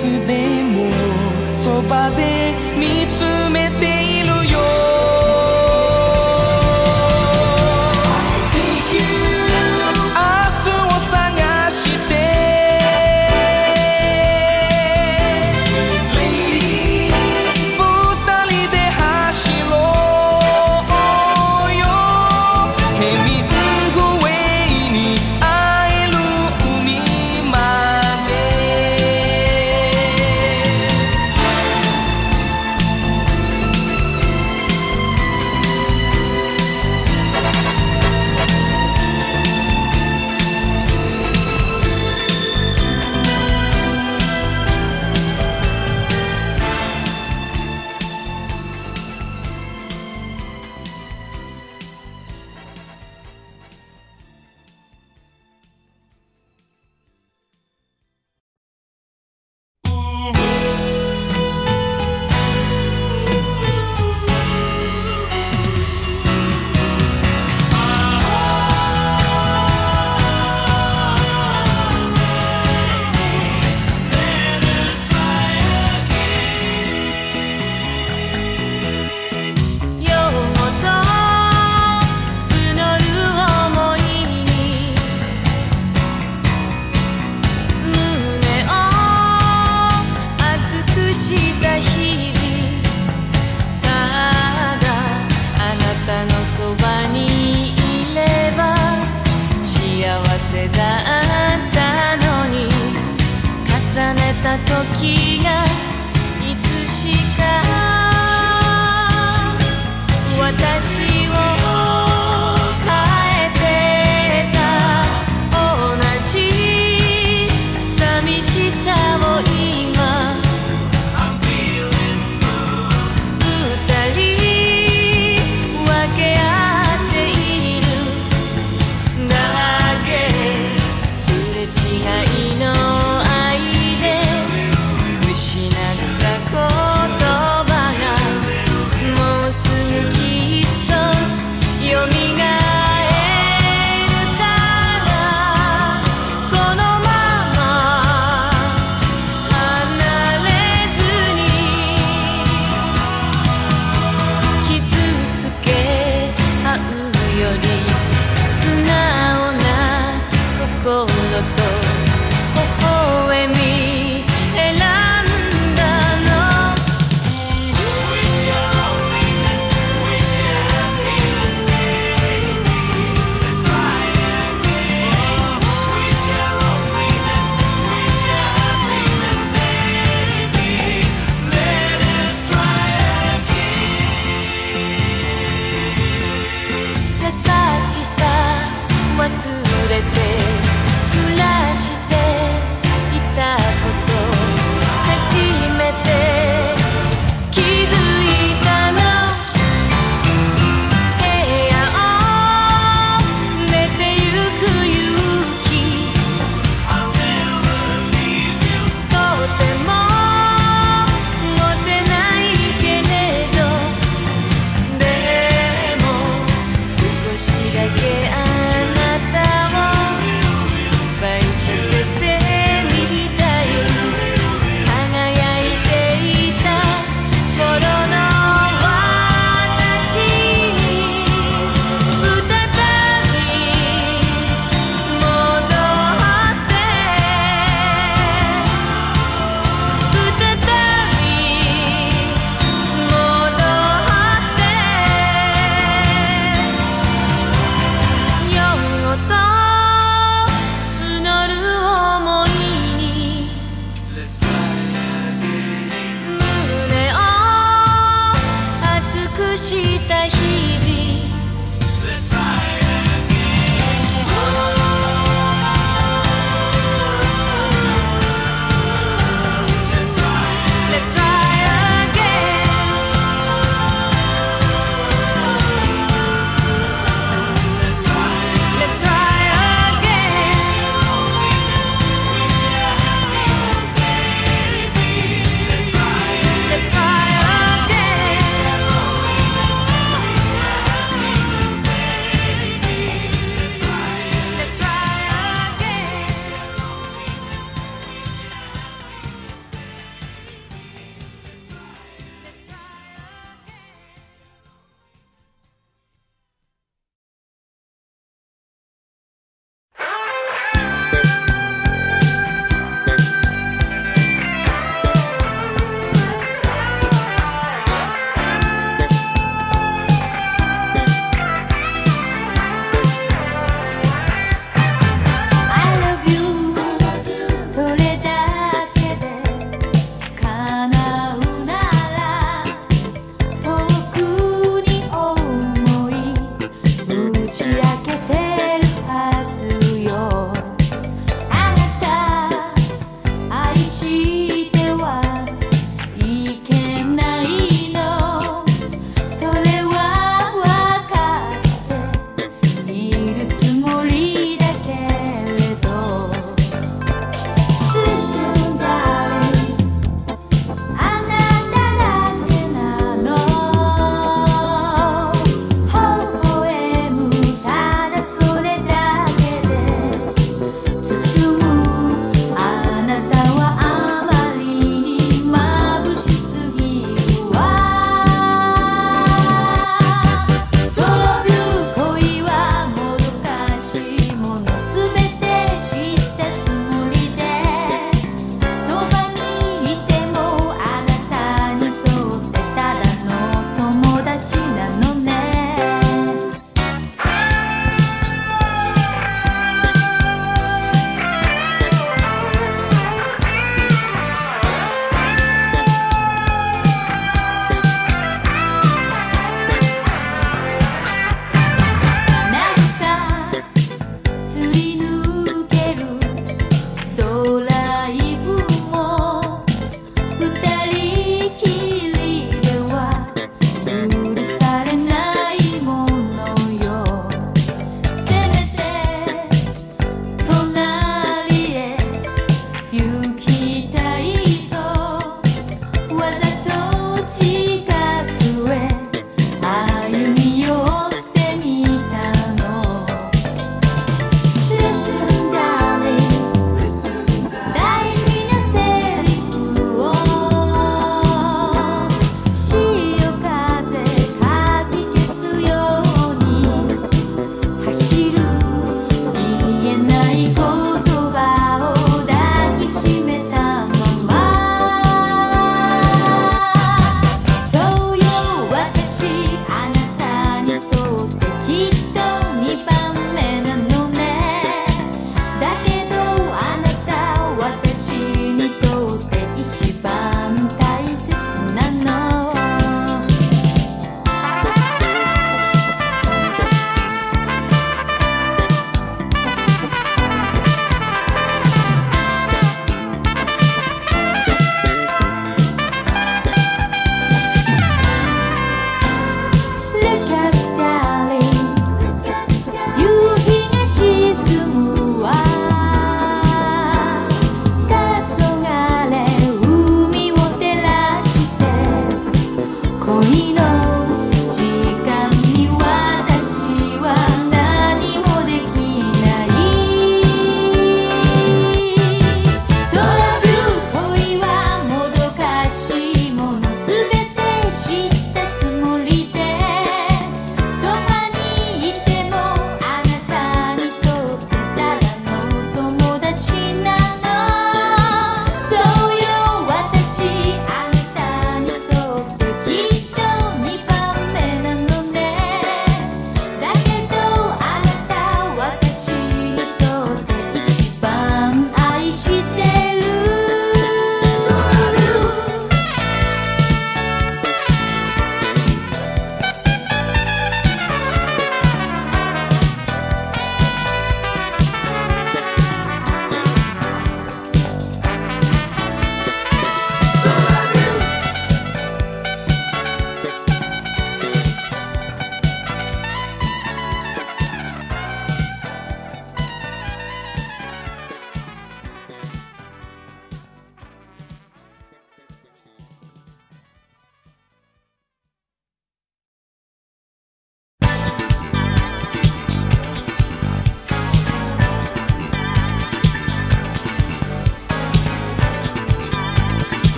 いつでもそばで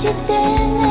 してね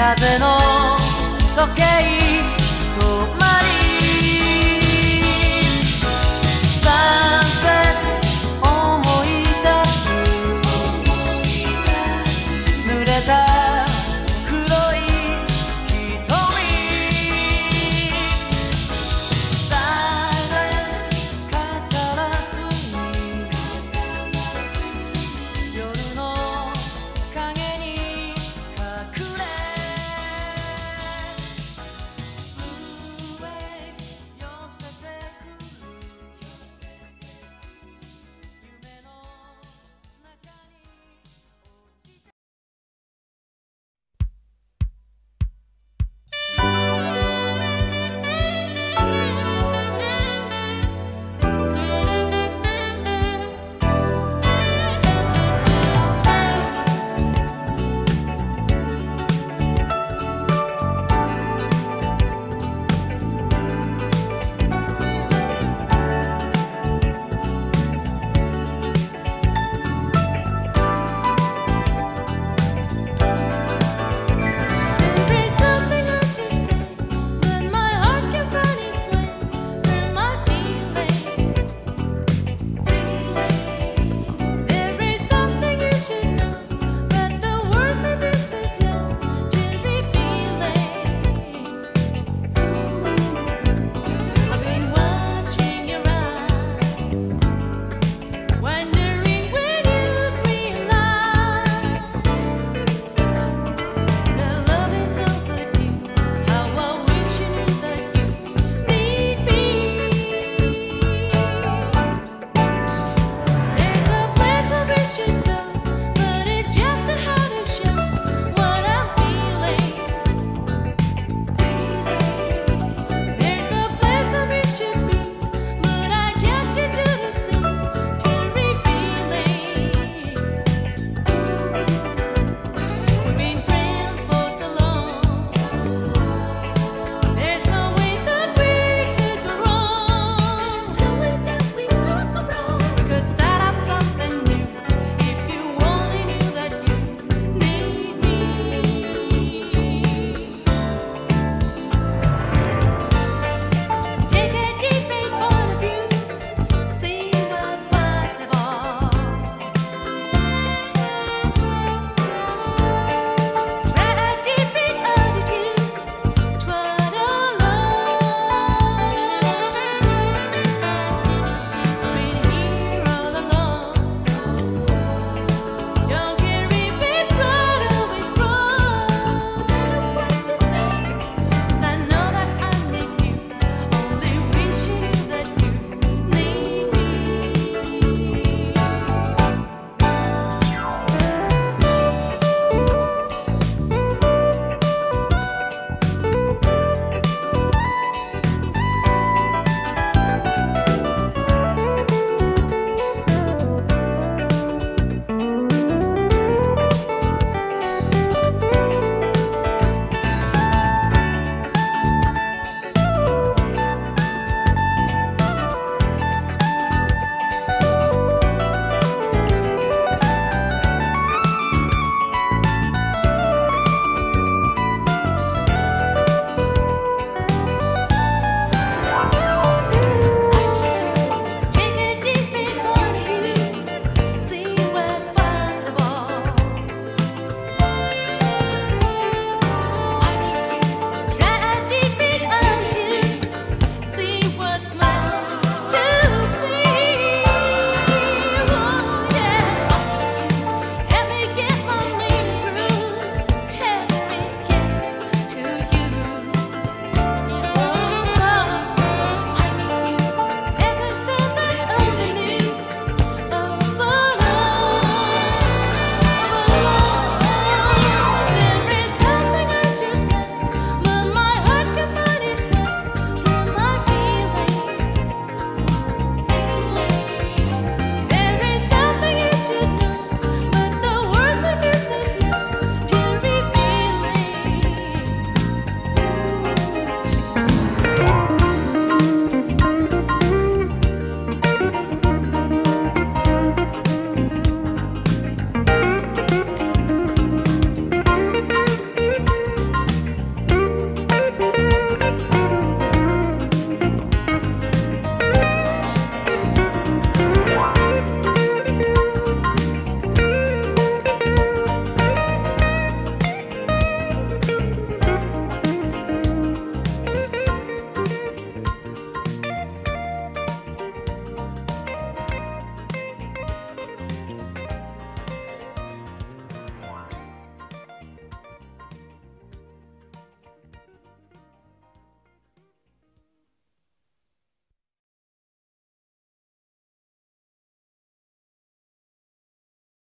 風の時計